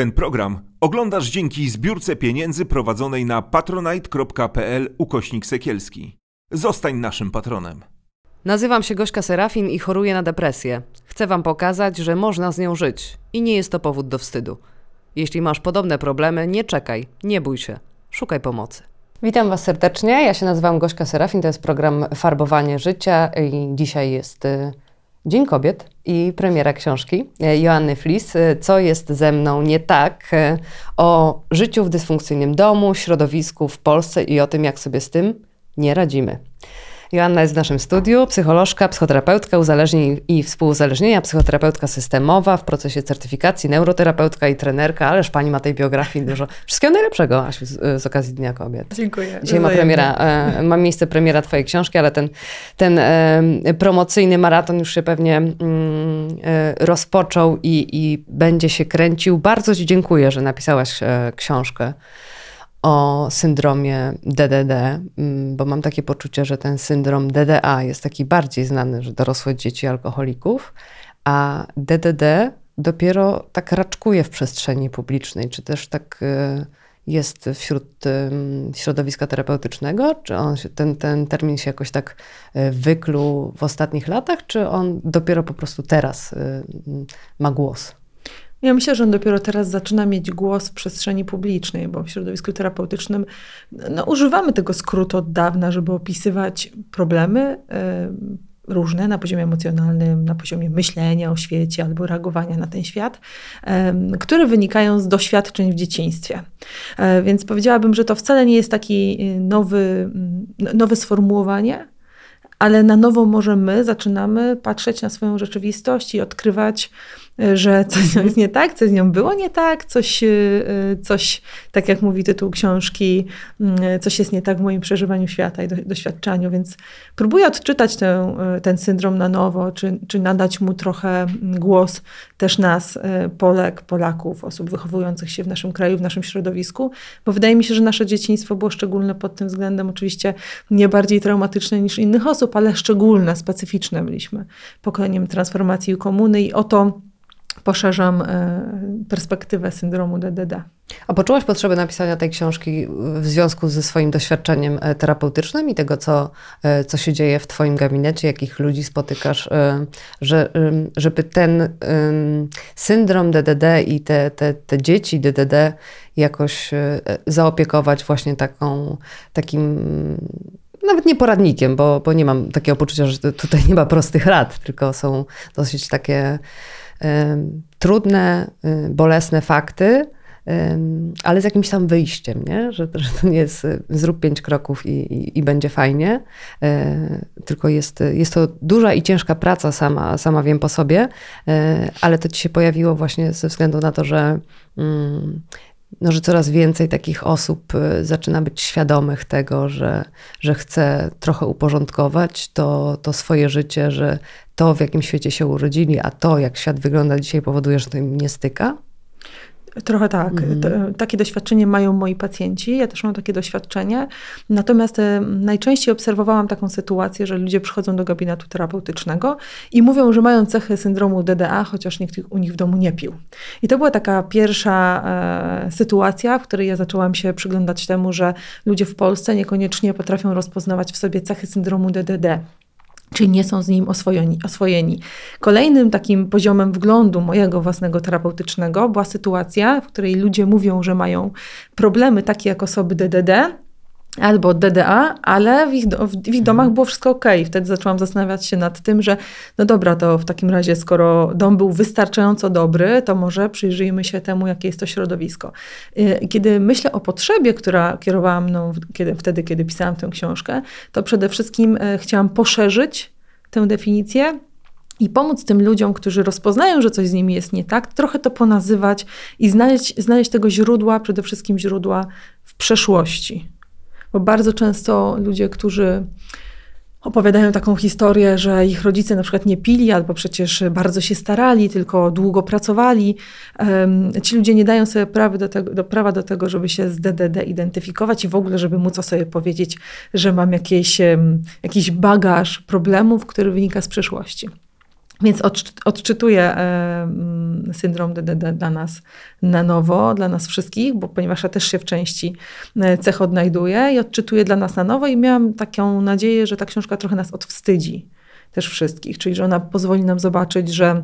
Ten program oglądasz dzięki zbiórce pieniędzy prowadzonej na patronite.pl ukośnik sekielski. Zostań naszym patronem. Nazywam się Gośka Serafin i choruję na depresję. Chcę Wam pokazać, że można z nią żyć i nie jest to powód do wstydu. Jeśli masz podobne problemy, nie czekaj, nie bój się, szukaj pomocy. Witam Was serdecznie. Ja się nazywam Gośka Serafin, to jest program Farbowanie Życia i dzisiaj jest y, Dzień Kobiet i premiera książki y, Joanny Flis. Y, Co jest ze mną nie tak? Y, O życiu w dysfunkcyjnym domu, środowisku w Polsce i o tym, jak sobie z tym nie radzimy. Joanna jest w naszym studiu, psycholożka, psychoterapeutka uzależnień i współuzależnienia, psychoterapeutka systemowa w procesie certyfikacji, neuroterapeutka i trenerka, ależ pani ma tej biografii dużo. Wszystkiego najlepszego, Asiu, z, z okazji Dnia Kobiet. Dziękuję. Dzisiaj ma, premiera, e, ma miejsce premiera twojej książki, ale ten, ten e, promocyjny maraton już się pewnie mm, e, rozpoczął i, i będzie się kręcił. Bardzo ci dziękuję, że napisałaś książkę o syndromie DDD, mm, bo mam takie poczucie, że ten syndrom DDA jest taki bardziej znany, że dorosłe dzieci alkoholików, a DDD dopiero tak raczkuje w przestrzeni publicznej, czy też tak y, jest wśród środowiska terapeutycznego? Czy on ten, ten termin się jakoś tak y, wykluł w ostatnich latach, czy on dopiero po prostu teraz y, ma głos? Ja myślę, że on dopiero teraz zaczyna mieć głos w przestrzeni publicznej, bo w środowisku terapeutycznym no, używamy tego skrótu od dawna, żeby opisywać problemy y, różne na poziomie emocjonalnym, na poziomie myślenia o świecie albo reagowania na ten świat, y, które wynikają z doświadczeń w dzieciństwie. Y, więc powiedziałabym, że to wcale nie jest taki nowy, nowe sformułowanie, ale na nowo może my zaczynamy patrzeć na swoją rzeczywistość i odkrywać, że coś z nią jest nie tak, coś z nią było nie tak, coś, coś tak jak mówi tytuł książki, coś jest nie tak w moim przeżywaniu świata i do, doświadczaniu, więc próbuję odczytać ten, ten syndrom na nowo, czy, czy nadać mu trochę głos też nas, Polek, Polaków, osób wychowujących się w naszym kraju, w naszym środowisku, bo wydaje mi się, że nasze dzieciństwo było szczególne pod tym względem, oczywiście nie bardziej traumatyczne niż innych osób, ale szczególne, specyficzne byliśmy pokoleniem transformacji i komuny i oto poszerzam perspektywę syndromu DDD. A poczułaś potrzebę napisania tej książki w związku ze swoim doświadczeniem terapeutycznym i tego, co, co się dzieje w Twoim gabinecie, jakich ludzi spotykasz, że, żeby ten syndrom DDD i te, te, te dzieci DDD jakoś zaopiekować właśnie taką, takim nawet nie poradnikiem, bo, bo nie mam takiego poczucia, że tutaj nie ma prostych rad, tylko są dosyć takie trudne, bolesne fakty, ale z jakimś tam wyjściem, nie? Że, że to nie jest zrób pięć kroków i, i, i, będzie fajnie, e, tylko jest, jest to duża i ciężka praca, sama, sama wiem po sobie, e, ale to ci się pojawiło właśnie ze względu na to, że mm, no, że coraz więcej takich osób y, zaczyna być świadomych tego, że, że chce trochę uporządkować to, to swoje życie, że to, w jakim świecie się urodzili, a to, jak świat wygląda dzisiaj, powoduje, że to im nie styka? Trochę tak. Mhm. Takie doświadczenie mają moi pacjenci. Ja też mam takie doświadczenie. Natomiast e, najczęściej obserwowałam taką sytuację, że ludzie przychodzą do gabinetu terapeutycznego i mówią, że mają cechy syndromu DDA, chociaż nikt u nich w domu nie pił. I to była taka pierwsza e, sytuacja, w której ja zaczęłam się przyglądać temu, że ludzie w Polsce niekoniecznie potrafią rozpoznawać w sobie cechy syndromu DDD czyli nie są z nim oswojeni, oswojeni. Kolejnym takim poziomem wglądu mojego własnego terapeutycznego była sytuacja, w której ludzie mówią, że mają problemy takie jak osoby DDD, albo DDA, ale w ich, w ich domach było wszystko ok. Wtedy zaczęłam zastanawiać się nad tym, że no dobra, to w takim razie, skoro dom był wystarczająco dobry, to może przyjrzyjmy się temu, jakie jest to środowisko. Y, kiedy myślę o potrzebie, która kierowała mną kiedy, wtedy, kiedy pisałam tę książkę, to przede wszystkim y, chciałam poszerzyć tę definicję i pomóc tym ludziom, którzy rozpoznają, że coś z nimi jest nie tak, trochę to ponazywać i znaleźć, znaleźć tego źródła, przede wszystkim źródła w przeszłości bo bardzo często ludzie, którzy opowiadają taką historię, że ich rodzice na przykład nie pili, albo przecież bardzo się starali, tylko długo pracowali. Ci ludzie nie dają sobie prawa do, tego, do, prawa do tego, żeby się z DDD identyfikować i w ogóle, żeby móc o sobie powiedzieć, że mam jakieś, jakiś bagaż problemów, który wynika z przeszłości. Więc odczytuję e, mm, syndrom DDD dla nas na nowo, dla nas wszystkich, bo ponieważ ja też się w części e, cech odnajduję i odczytuję dla nas na nowo i miałam taką nadzieję, że ta książka trochę nas odwstydzi też wszystkich, czyli że ona pozwoli nam zobaczyć, że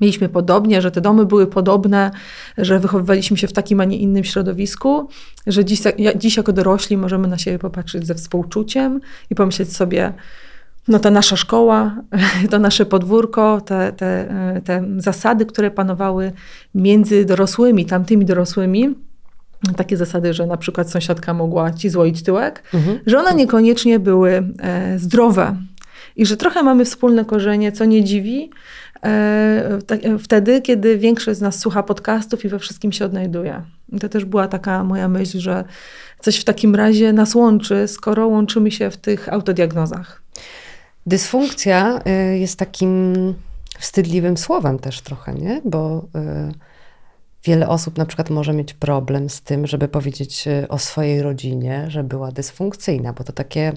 mieliśmy podobnie, że te domy były podobne, że wychowywaliśmy się w takim, a nie innym środowisku, że dziś, dziś jako dorośli możemy na siebie popatrzeć ze współczuciem i pomyśleć sobie, no ta nasza szkoła, to nasze podwórko, te, te, te zasady, które panowały między dorosłymi, tamtymi dorosłymi, takie zasady, że na przykład sąsiadka mogła ci złoić tyłek, mhm. że one niekoniecznie były e, zdrowe i że trochę mamy wspólne korzenie, co nie dziwi, e, wtedy, kiedy większość z nas słucha podcastów i we wszystkim się odnajduje. I to też była taka moja myśl, że coś w takim razie nas łączy, skoro łączymy się w tych autodiagnozach. Dysfunkcja y, jest takim wstydliwym słowem też trochę, nie? Bo y, wiele osób na przykład może mieć problem z tym, żeby powiedzieć y, o swojej rodzinie, że była dysfunkcyjna, bo to takie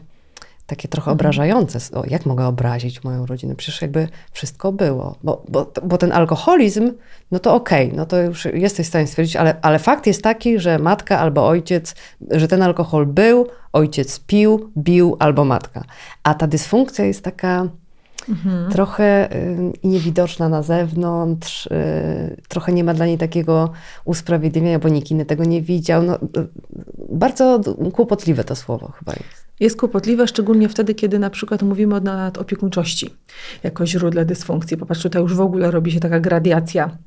takie trochę mhm. obrażające. O, jak mogę obrazić moją rodzinę? Przecież jakby wszystko było. Bo, bo, bo ten alkoholizm, no to okej, okay, no to już jesteś w stanie stwierdzić, ale, ale fakt jest taki, że matka albo ojciec, że ten alkohol był, ojciec pił, bił albo matka. A ta dysfunkcja jest taka mhm. trochę y, niewidoczna na zewnątrz, y, trochę nie ma dla niej takiego usprawiedliwienia, bo nikt inny tego nie widział. No, y, bardzo kłopotliwe to słowo chyba jest. Jest kłopotliwe, szczególnie wtedy, kiedy na przykład mówimy o nadopiekuńczości jako źródle dysfunkcji. Popatrz, tutaj już w ogóle robi się taka gradiacja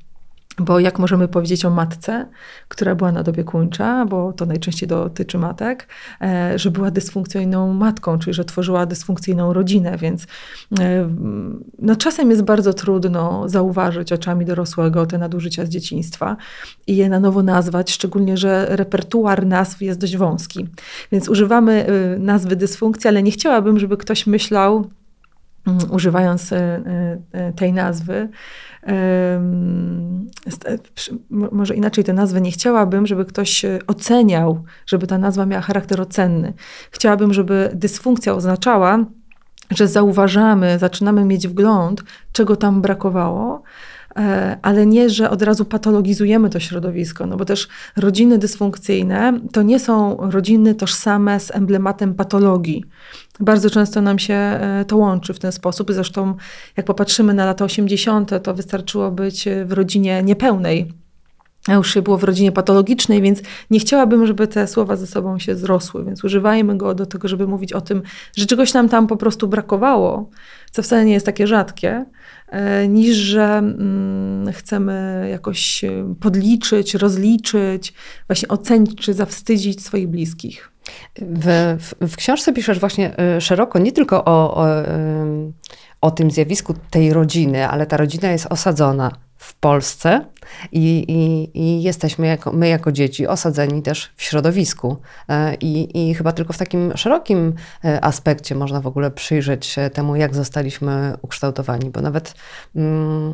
bo jak możemy powiedzieć o matce, która była nadopiekuńcza, bo to najczęściej dotyczy matek, e, że była dysfunkcyjną matką, czyli że tworzyła dysfunkcyjną rodzinę, więc e, no, czasem jest bardzo trudno zauważyć oczami dorosłego te nadużycia z dzieciństwa i je na nowo nazwać, szczególnie, że repertuar nazw jest dość wąski. Więc używamy e, nazwy dysfunkcji, ale nie chciałabym, żeby ktoś myślał, używając tej nazwy, może inaczej tę nazwę nie chciałabym, żeby ktoś oceniał, żeby ta nazwa miała charakter ocenny. Chciałabym, żeby dysfunkcja oznaczała, że zauważamy, zaczynamy mieć wgląd, czego tam brakowało, e, ale nie, że od razu patologizujemy to środowisko, no bo też rodziny dysfunkcyjne to nie są rodziny tożsame z emblematem patologii. Bardzo często nam się e, to łączy w ten sposób. Zresztą, jak popatrzymy na lata 80., to wystarczyło być w rodzinie niepełnej. A już się było w rodzinie patologicznej, więc nie chciałabym, żeby te słowa ze sobą się zrosły, więc używajmy go do tego, żeby mówić o tym, że czegoś nam tam po prostu brakowało, co wcale nie jest takie rzadkie, e, niż że mm, chcemy jakoś podliczyć, rozliczyć, właśnie ocenić czy zawstydzić swoich bliskich. W, w, w książce piszesz właśnie e, szeroko nie tylko o, o, o tym zjawisku tej rodziny, ale ta rodzina jest osadzona w Polsce i, i, i, jesteśmy jako, my jako dzieci osadzeni też w środowisku. E, I, I chyba tylko w takim szerokim e, aspekcie można w ogóle przyjrzeć się temu, jak zostaliśmy ukształtowani, bo nawet. Mm,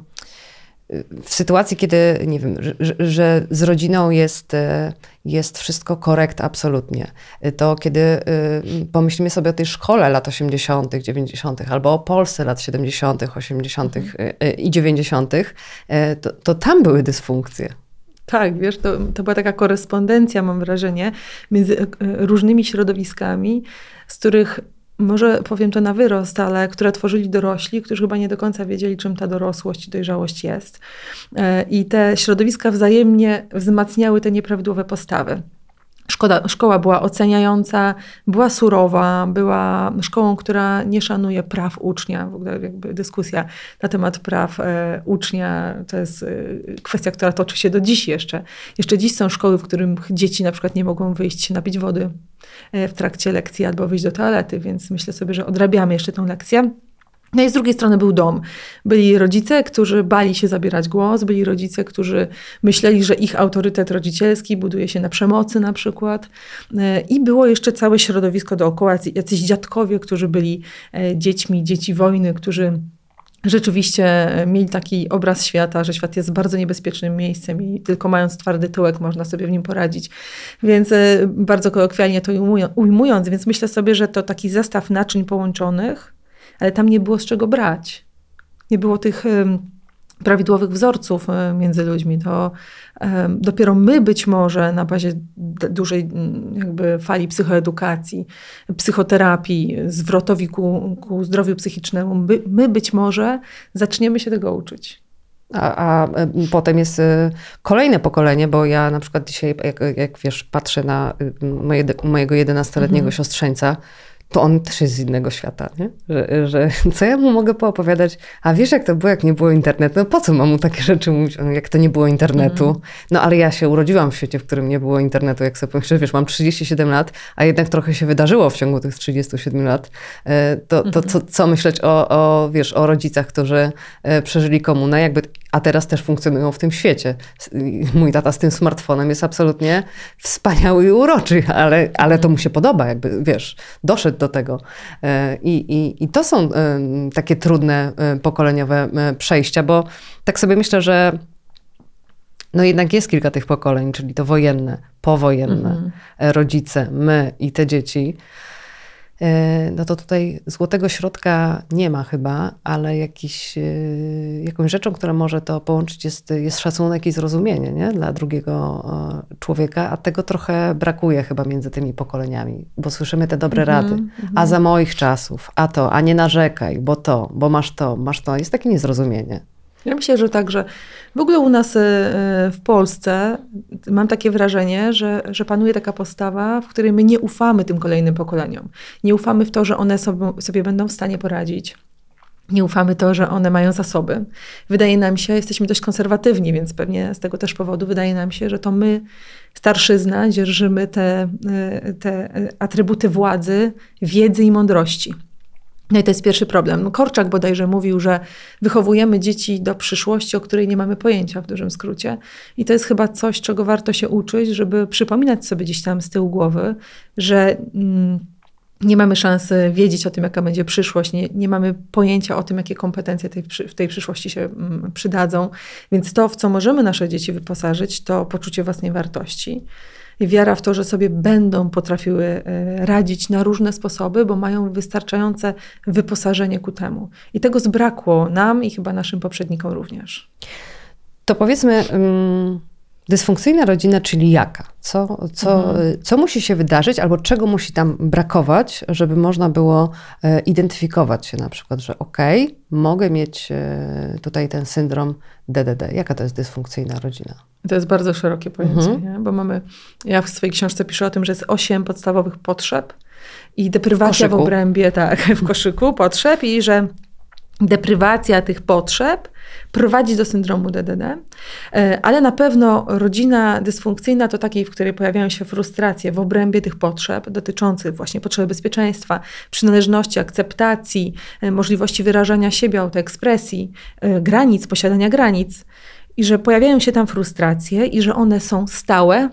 w sytuacji, kiedy, nie wiem, że, że, z rodziną jest, e, jest wszystko korekt absolutnie, to kiedy e, pomyślimy sobie o tej szkole lat 80., 90., albo o Polsce lat 70., 80. Mhm. E, i 90., to, to tam były dysfunkcje. Tak, wiesz, to, to była taka korespondencja, mam wrażenie, między różnymi środowiskami, z których może powiem to na wyrost, ale które tworzyli dorośli, którzy chyba nie do końca wiedzieli, czym ta dorosłość i dojrzałość jest. E, I te środowiska wzajemnie wzmacniały te nieprawidłowe postawy. Szkoda, szkoła była oceniająca, była surowa, była szkołą, która nie szanuje praw ucznia. W ogóle jakby dyskusja na temat praw e, ucznia to jest e, kwestia, która toczy się do dziś jeszcze. Jeszcze dziś są szkoły, w których dzieci na przykład nie mogą wyjść napić wody e, w trakcie lekcji albo wyjść do toalety, więc myślę sobie, że odrabiamy jeszcze tę lekcję. No i z drugiej strony był dom. Byli rodzice, którzy bali się zabierać głos, byli rodzice, którzy myśleli, że ich autorytet rodzicielski buduje się na przemocy na przykład. E, I było jeszcze całe środowisko dookoła, jacyś dziadkowie, którzy byli e, dziećmi, dzieci wojny, którzy rzeczywiście mieli taki obraz świata, że świat jest bardzo niebezpiecznym miejscem i tylko mając twardy tyłek można sobie w nim poradzić. Więc e, bardzo kolokwialnie to ujmując, więc myślę sobie, że to taki zestaw naczyń połączonych, ale tam nie było z czego brać. nie było tych prawidłowych wzorców e, między ludźmi, to dopiero my być może na bazie dużej m, jakby fali psychoedukacji, psychoterapii, zwrotowi ku, ku zdrowiu psychicznemu, my, my być może zaczniemy się tego uczyć. A, a potem jest e, kolejne pokolenie, bo ja na przykład dzisiaj, jak, jak wiesz, patrzę na y, moje, mojego 11-letniego siostrzeńca, to on też jest z innego świata, nie? Że, że co ja mu mogę poopowiadać? A wiesz, jak to było, jak nie było internetu? No po co mam mu takie rzeczy mówić, jak to nie było internetu? No ale ja się urodziłam w świecie, w którym nie było internetu, jak sobie pomyślę, wiesz, mam 37 lat, a jednak trochę się wydarzyło w ciągu tych 37 lat. E, To, to co, co myśleć o, o, wiesz, o rodzicach, którzy e, przeżyli komunę, jakby, a teraz też funkcjonują w tym świecie. Mój tata z tym smartfonem jest absolutnie wspaniały i uroczy, ale, ale to mu się podoba, jakby, wiesz, doszedł do tego. E, I, i, i to są e, takie trudne e, pokoleniowe przejścia, bo tak sobie myślę, że no jednak jest kilka tych pokoleń, czyli to wojenne, powojenne, e, rodzice, my i te dzieci. E, No to tutaj złotego środka nie ma chyba, ale jakiś, e, jakąś rzeczą, która może to połączyć jest, jest szacunek i zrozumienie nie? dla drugiego e, człowieka, a tego trochę brakuje chyba między tymi pokoleniami, bo słyszymy te dobre rady. A za moich czasów, a to, a nie narzekaj, bo to, bo masz to, masz to. Jest takie niezrozumienie. Ja myślę, że tak, że w ogóle u nas y, w Polsce mam takie wrażenie, że, że panuje taka postawa, w której my nie ufamy tym kolejnym pokoleniom. Nie ufamy w to, że one sobie, sobie będą w stanie poradzić. Nie ufamy to, że one mają zasoby. Wydaje nam się, jesteśmy dość konserwatywni, więc pewnie z tego też powodu wydaje nam się, że to my, starszyzna, dzierżymy te, y, te atrybuty władzy, wiedzy i mądrości. No i to jest pierwszy problem. Korczak bodajże mówił, że wychowujemy dzieci do przyszłości, o której nie mamy pojęcia w dużym skrócie. I to jest chyba coś, czego warto się uczyć, żeby przypominać sobie gdzieś tam z tyłu głowy, że mm, nie mamy szansy wiedzieć o tym, jaka będzie przyszłość, nie, nie mamy pojęcia o tym, jakie kompetencje tej, w tej przyszłości się mm, przydadzą. Więc to, w co możemy nasze dzieci wyposażyć, to poczucie własnej wartości. Wiara w to, że sobie będą potrafiły e, radzić na różne sposoby, bo mają wystarczające wyposażenie ku temu. I tego zbrakło nam i chyba naszym poprzednikom również. To powiedzmy, ym, dysfunkcyjna rodzina, czyli jaka? Co, co, co musi się wydarzyć albo czego musi tam brakować, żeby można było e, identyfikować się na przykład, że okej, mogę mieć e, tutaj ten syndrom DDD. Jaka to jest dysfunkcyjna rodzina? To jest bardzo szerokie pojęcie, Mhm. bo mamy, ja w swojej książce piszę o tym, że jest osiem podstawowych potrzeb i deprywacja w, koszyku. obrębie, tak, w koszyku potrzeb i że deprywacja tych potrzeb prowadzi do syndromu DDD, E, ale na pewno rodzina dysfunkcyjna to takiej, w której pojawiają się frustracje w obrębie tych potrzeb dotyczących właśnie potrzeby bezpieczeństwa, przynależności, akceptacji, e, możliwości wyrażania siebie, autoekspresji, e, granic, posiadania granic. I że pojawiają się tam frustracje i że one są stałe,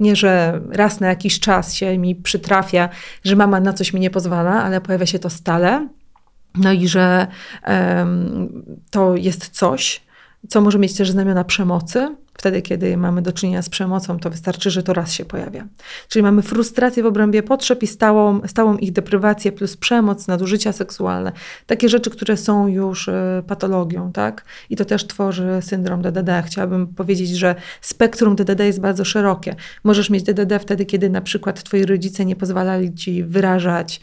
nie, że raz na jakiś czas się mi przytrafia, że mama na coś mi nie pozwala, ale pojawia się to stale. No i że to jest coś, co może mieć też znamiona przemocy. Wtedy, kiedy mamy do czynienia z przemocą, to wystarczy, że to raz się pojawia. Czyli mamy frustrację w obrębie potrzeb i stałą, stałą ich deprywację plus przemoc, nadużycia seksualne. Takie rzeczy, które są już e, patologią, tak? I to też tworzy syndrom DDD. Chciałabym powiedzieć, że spektrum DDD jest bardzo szerokie. Możesz mieć DDD wtedy, kiedy na przykład twoi rodzice nie pozwalali ci wyrażać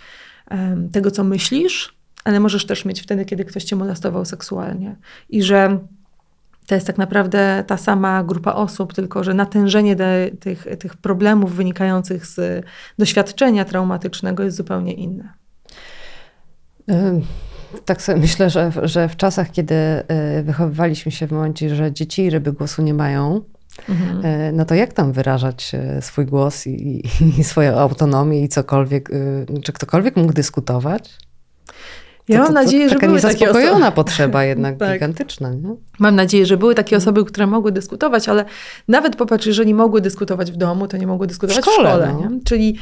tego, co myślisz, ale możesz też mieć wtedy, kiedy ktoś cię molestował seksualnie. I że to jest tak naprawdę ta sama grupa osób, tylko że natężenie de, tych, tych problemów wynikających z doświadczenia traumatycznego jest zupełnie inne. Tak sobie myślę, że, że w czasach, kiedy y, wychowywaliśmy się w momencie, że dzieci i ryby głosu nie mają, y, no to jak tam wyrażać y, swój głos i, i swoją autonomię i cokolwiek? Czy ktokolwiek mógł dyskutować? Ja To- mam to- to nadzieję, że taka były takie osoby. potrzeba jednak Tak. gigantyczna, nie? Mam nadzieję, że były takie osoby, które mogły dyskutować, ale nawet popatrz, jeżeli mogły dyskutować w domu, to nie mogły dyskutować w szkole, szkole. no. nie? Czyli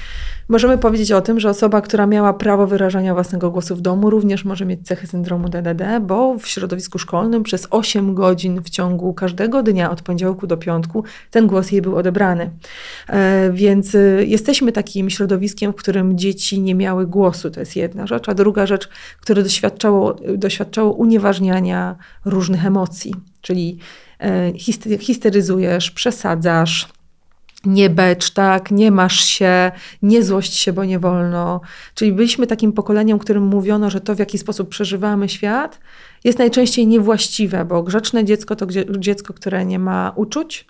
możemy powiedzieć o tym, że osoba, która miała prawo wyrażania własnego głosu w domu, również może mieć cechy syndromu DDD, bo w środowisku szkolnym przez 8 godzin w ciągu każdego dnia od poniedziałku do piątku ten głos jej był odebrany. E, Więc y, jesteśmy takim środowiskiem, w którym dzieci nie miały głosu. To jest jedna rzecz. A druga rzecz, która które doświadczało, doświadczało unieważniania różnych emocji, czyli e, hister- histeryzujesz, przesadzasz, nie becz, tak, nie masz się, nie złość się, bo nie wolno. Czyli byliśmy takim pokoleniem, którym mówiono, że to, w jaki sposób przeżywamy świat, jest najczęściej niewłaściwe, bo grzeczne dziecko to dzie- dziecko, które nie ma uczuć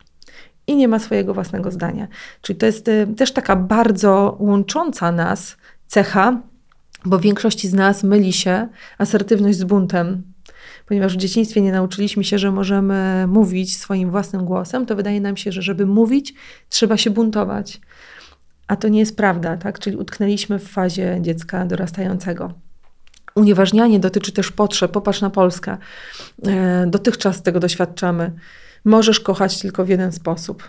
i nie ma swojego własnego zdania. Czyli to jest y, też taka bardzo łącząca nas cecha, bo większości z nas myli się asertywność z buntem. Ponieważ w dzieciństwie nie nauczyliśmy się, że możemy mówić swoim własnym głosem, to wydaje nam się, że żeby mówić, trzeba się buntować. A to nie jest prawda, tak? Czyli utknęliśmy w fazie dziecka dorastającego. Unieważnianie dotyczy też potrzeb. Popatrz na Polskę. E, Dotychczas tego doświadczamy. Możesz kochać tylko w jeden sposób.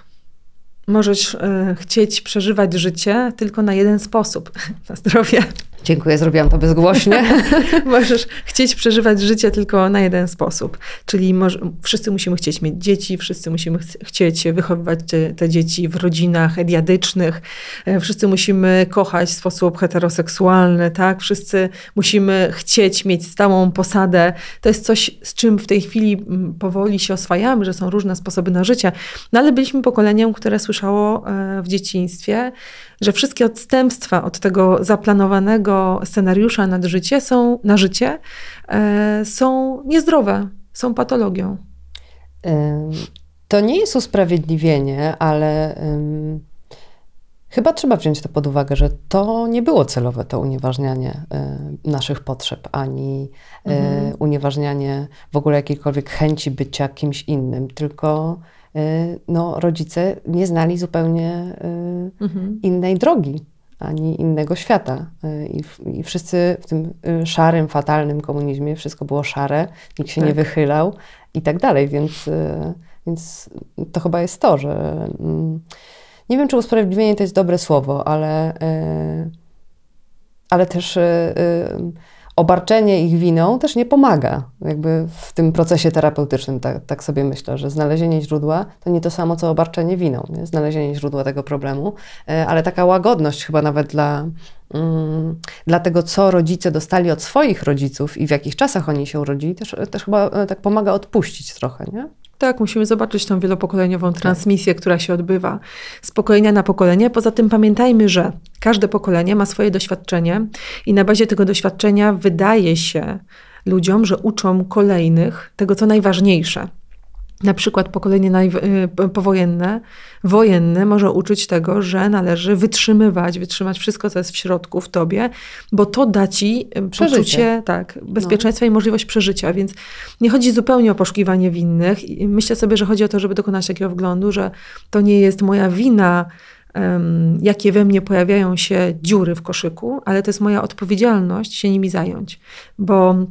Możesz e, chcieć przeżywać życie tylko na jeden sposób. Na zdrowie. Dziękuję, zrobiłam to bezgłośnie. Możesz chcieć przeżywać życie tylko na jeden sposób. Czyli może, wszyscy musimy chcieć mieć dzieci, wszyscy musimy ch- chcieć wychowywać te, te dzieci w rodzinach ediadycznych, e, wszyscy musimy kochać w sposób heteroseksualny, tak? Wszyscy musimy chcieć mieć stałą posadę. To jest coś, z czym w tej chwili mm, powoli się oswajamy, że są różne sposoby na życie. No ale byliśmy pokoleniem, które słyszało e, w dzieciństwie, że wszystkie odstępstwa od tego zaplanowanego scenariusza na życie są, na życie e, są niezdrowe, są patologią. To nie jest usprawiedliwienie, ale ym, chyba trzeba wziąć to pod uwagę, że to nie było celowe, to unieważnianie y, naszych potrzeb, ani y, Mhm. unieważnianie w ogóle jakiejkolwiek chęci bycia kimś innym, tylko no, rodzice nie znali zupełnie y, Mhm. innej drogi, ani innego świata. Y, I, I wszyscy w tym y, szarym, fatalnym komunizmie wszystko było szare, nikt się nie Tak. wychylał i tak dalej, więc, y, więc to chyba jest to, że mm, nie wiem, czy usprawiedliwienie to jest dobre słowo, ale, y, ale też y, y, obarczenie ich winą też nie pomaga jakby w tym procesie terapeutycznym, tak, tak sobie myślę, że znalezienie źródła to nie to samo, co obarczenie winą, nie? znalezienie źródła tego problemu, e, ale taka łagodność chyba nawet dla, mm, dla tego, co rodzice dostali od swoich rodziców i w jakich czasach oni się urodzili, też, też chyba e, tak pomaga odpuścić trochę, nie? Tak, musimy zobaczyć tą wielopokoleniową transmisję, która się odbywa z pokolenia na pokolenie. Poza tym pamiętajmy, że każde pokolenie ma swoje doświadczenie i na bazie tego doświadczenia wydaje się ludziom, że uczą kolejnych tego, co najważniejsze. Na przykład pokolenie y, powojenne, wojenne może uczyć tego, że należy wytrzymywać, wytrzymać wszystko, co jest w środku, w tobie, bo to da ci y, Przeżycie. poczucie tak, bezpieczeństwa i możliwość przeżycia. Więc nie chodzi zupełnie o poszukiwanie winnych. I myślę sobie, że chodzi o to, żeby dokonać takiego wglądu, że to nie jest moja wina, em, jakie we mnie pojawiają się dziury w koszyku, ale to jest moja odpowiedzialność się nimi zająć. Bo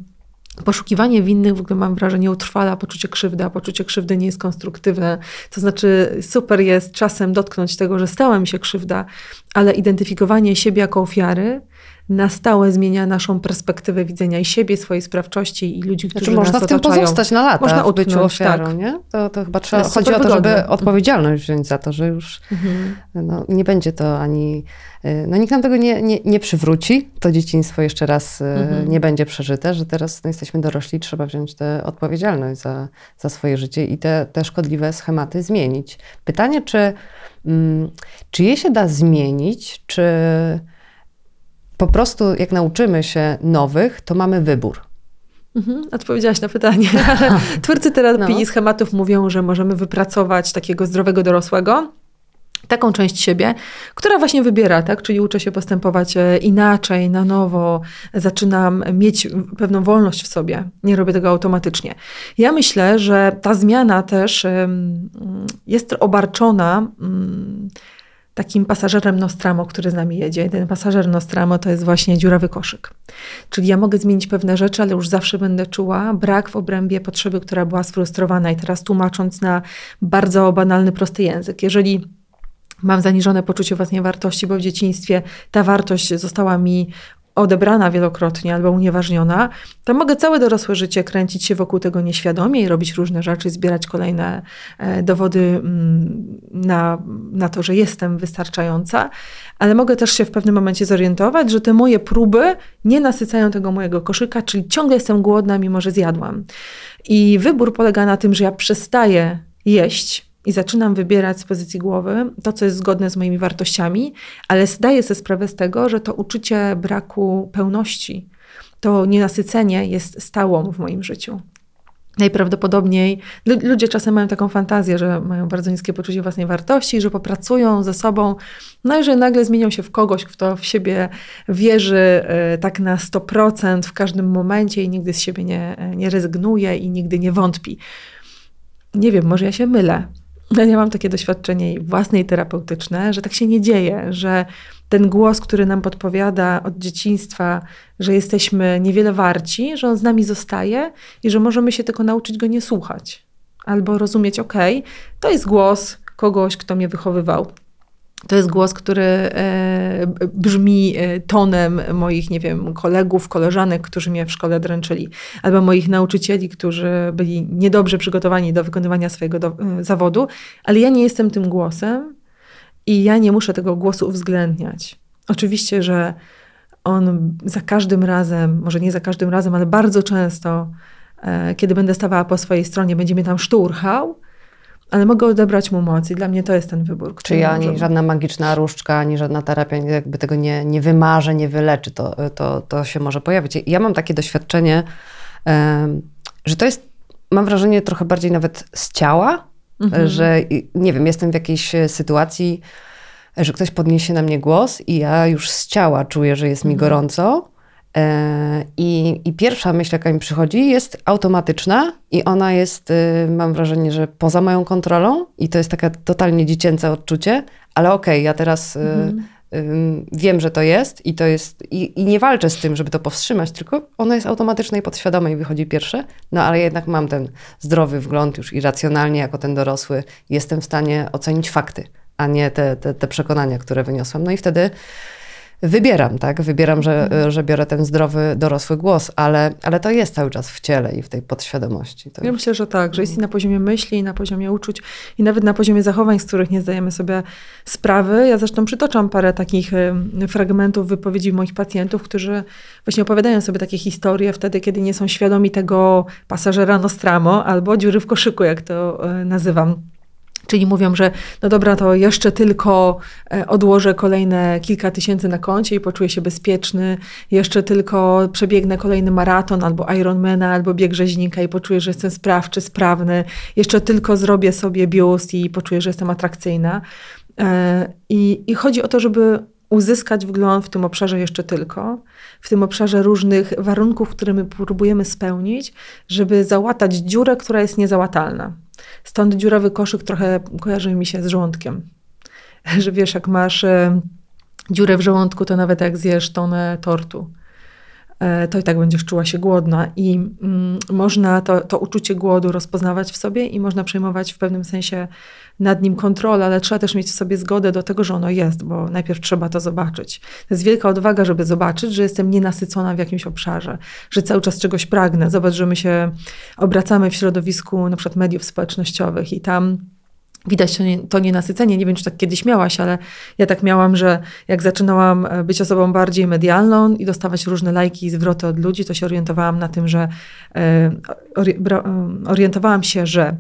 Poszukiwanie winnych w ogóle mam wrażenie utrwala poczucie krzywdy, a poczucie krzywdy nie jest konstruktywne. To znaczy super jest czasem dotknąć tego, że stała mi się krzywda, ale identyfikowanie siebie jako ofiary na stałe zmienia naszą perspektywę widzenia i siebie, swojej sprawczości i ludzi, którzy Znaczy, można w tym otaczają. pozostać na lata, Można w byciu utknąć, ofiarą, tak. nie? To, to chyba trzeba, jest chodzi o to, żeby wygodne. odpowiedzialność wziąć za to, że już Mhm. no, nie będzie to ani... y, No nikt nam tego nie, nie, nie przywróci, to dzieciństwo jeszcze raz y, Mhm. nie będzie przeżyte, że teraz no, jesteśmy dorośli, trzeba wziąć tę odpowiedzialność za, za swoje życie i te, te szkodliwe schematy zmienić. Pytanie, czy, mm, czy je się da zmienić, czy po prostu jak nauczymy się nowych, to mamy wybór. Mhm, odpowiedziałaś na pytanie. Twórcy terapii No. i schematów mówią, że możemy wypracować takiego zdrowego dorosłego, taką część siebie, która właśnie wybiera, tak? Czyli uczę się postępować e, inaczej, na nowo, zaczynam mieć pewną wolność w sobie. Nie robię tego automatycznie. Ja myślę, że ta zmiana też jest obarczona mm, takim pasażerem Nostramo, który z nami jedzie. Ten pasażer Nostramo to jest właśnie dziurawy koszyk. Czyli ja mogę zmienić pewne rzeczy, ale już zawsze będę czuła brak w obrębie potrzeby, która była sfrustrowana. I teraz tłumacząc na bardzo banalny, prosty język. Jeżeli mam zaniżone poczucie własnej wartości, bo w dzieciństwie ta wartość została mi odebrana wielokrotnie albo unieważniona, to mogę całe dorosłe życie kręcić się wokół tego nieświadomie i robić różne rzeczy, zbierać kolejne e, dowody mm, na, na to, że jestem wystarczająca, ale mogę też się w pewnym momencie zorientować, że te moje próby nie nasycają tego mojego koszyka, czyli ciągle jestem głodna, mimo że zjadłam. I wybór polega na tym, że ja przestaję jeść i zaczynam wybierać z pozycji głowy to, co jest zgodne z moimi wartościami, ale zdaję sobie sprawę z tego, że to uczucie braku pełności, to nienasycenie jest stałą w moim życiu. Najprawdopodobniej ludzie czasem mają taką fantazję, że mają bardzo niskie poczucie własnej wartości, że popracują ze sobą, no i że nagle zmienią się w kogoś, kto w siebie wierzy e, tak na 100% w każdym momencie i nigdy z siebie nie, nie rezygnuje i nigdy nie wątpi. Nie wiem, może ja się mylę. Ja mam takie doświadczenie własne i terapeutyczne, że tak się nie dzieje, że ten głos, który nam podpowiada od dzieciństwa, że jesteśmy niewiele warci, że on z nami zostaje i że możemy się tylko nauczyć go nie słuchać. Albo rozumieć, ok, to jest głos kogoś, kto mnie wychowywał. To jest głos, który e, brzmi e, tonem moich, nie wiem, kolegów, koleżanek, którzy mnie w szkole dręczyli, albo moich nauczycieli, którzy byli niedobrze przygotowani do wykonywania swojego do, e, zawodu, ale ja nie jestem tym głosem i ja nie muszę tego głosu uwzględniać. Oczywiście, że on za każdym razem, może nie za każdym razem, ale bardzo często, kiedy będę stawała po swojej stronie, będzie mnie tam szturchał, ale mogę odebrać mu moc i dla mnie to jest ten wybór. Czyli ani żadna magiczna różdżka, ani żadna terapia jakby tego nie, nie wymarzy, nie wyleczy, to, to, to się może pojawić. Ja mam takie doświadczenie, że to jest, mam wrażenie, trochę bardziej nawet z ciała, mhm. że nie wiem, jestem w jakiejś e, sytuacji, że ktoś podniesie na mnie głos i ja już z ciała czuję, że jest mi mhm. gorąco I, I, pierwsza myśl, jaka mi przychodzi, jest automatyczna i ona jest, y, mam wrażenie, że poza moją kontrolą i to jest takie totalnie dziecięce odczucie, ale okej, okay, ja teraz y, mhm. wiem, że to jest i to jest, i, i, nie walczę z tym, żeby to powstrzymać, tylko ono jest automatyczne i podświadome i wychodzi pierwsze, no ale jednak mam ten zdrowy wgląd już i racjonalnie jako ten dorosły jestem w stanie ocenić fakty, a nie te, te, te przekonania, które wyniosłam. No i wtedy wybieram, tak? Wybieram, że, mhm. że biorę ten zdrowy, dorosły głos, ale, ale to jest cały czas w ciele i w tej podświadomości. To ja myślę, że tak, że jest i na poziomie myśli, i na poziomie uczuć, i nawet na poziomie zachowań, z których nie zdajemy sobie sprawy. Ja zresztą przytoczam parę takich fragmentów wypowiedzi moich pacjentów, którzy właśnie opowiadają sobie takie historie wtedy, kiedy nie są świadomi tego pasażera Nostramo albo dziury w koszyku, jak to e, nazywam. Czyli mówią, że no dobra, to jeszcze tylko e, odłożę kolejne kilka tysięcy na koncie i poczuję się bezpieczny. Jeszcze tylko przebiegnę kolejny maraton albo Ironmana, albo bieg rzeźnika i poczuję, że jestem sprawczy, sprawny. Jeszcze tylko zrobię sobie biust i poczuję, że jestem atrakcyjna. E, I, I chodzi o to, żeby uzyskać wgląd w tym obszarze jeszcze tylko, w tym obszarze różnych warunków, które my próbujemy spełnić, żeby załatać dziurę, która jest niezałatalna. Stąd dziurawy koszyk trochę kojarzy mi się z żołądkiem. Że wiesz, jak masz dziurę w żołądku, to nawet jak zjesz tonę tortu, to i tak będziesz czuła się głodna. I mm, można to, to uczucie głodu rozpoznawać w sobie i można przejmować w pewnym sensie nad nim kontrolę, ale trzeba też mieć w sobie zgodę do tego, że ono jest, bo najpierw trzeba to zobaczyć. To jest wielka odwaga, żeby zobaczyć, że jestem nienasycona w jakimś obszarze, że cały czas czegoś pragnę. Zobacz, że my się obracamy w środowisku na przykład mediów społecznościowych i tam Widać to, nie, to nienasycenie. Nie wiem, czy tak kiedyś miałaś, ale ja tak miałam, że jak zaczynałam e, być osobą bardziej medialną i dostawać różne lajki i zwroty od ludzi, to się orientowałam na tym, że e, e, orientowałam się, że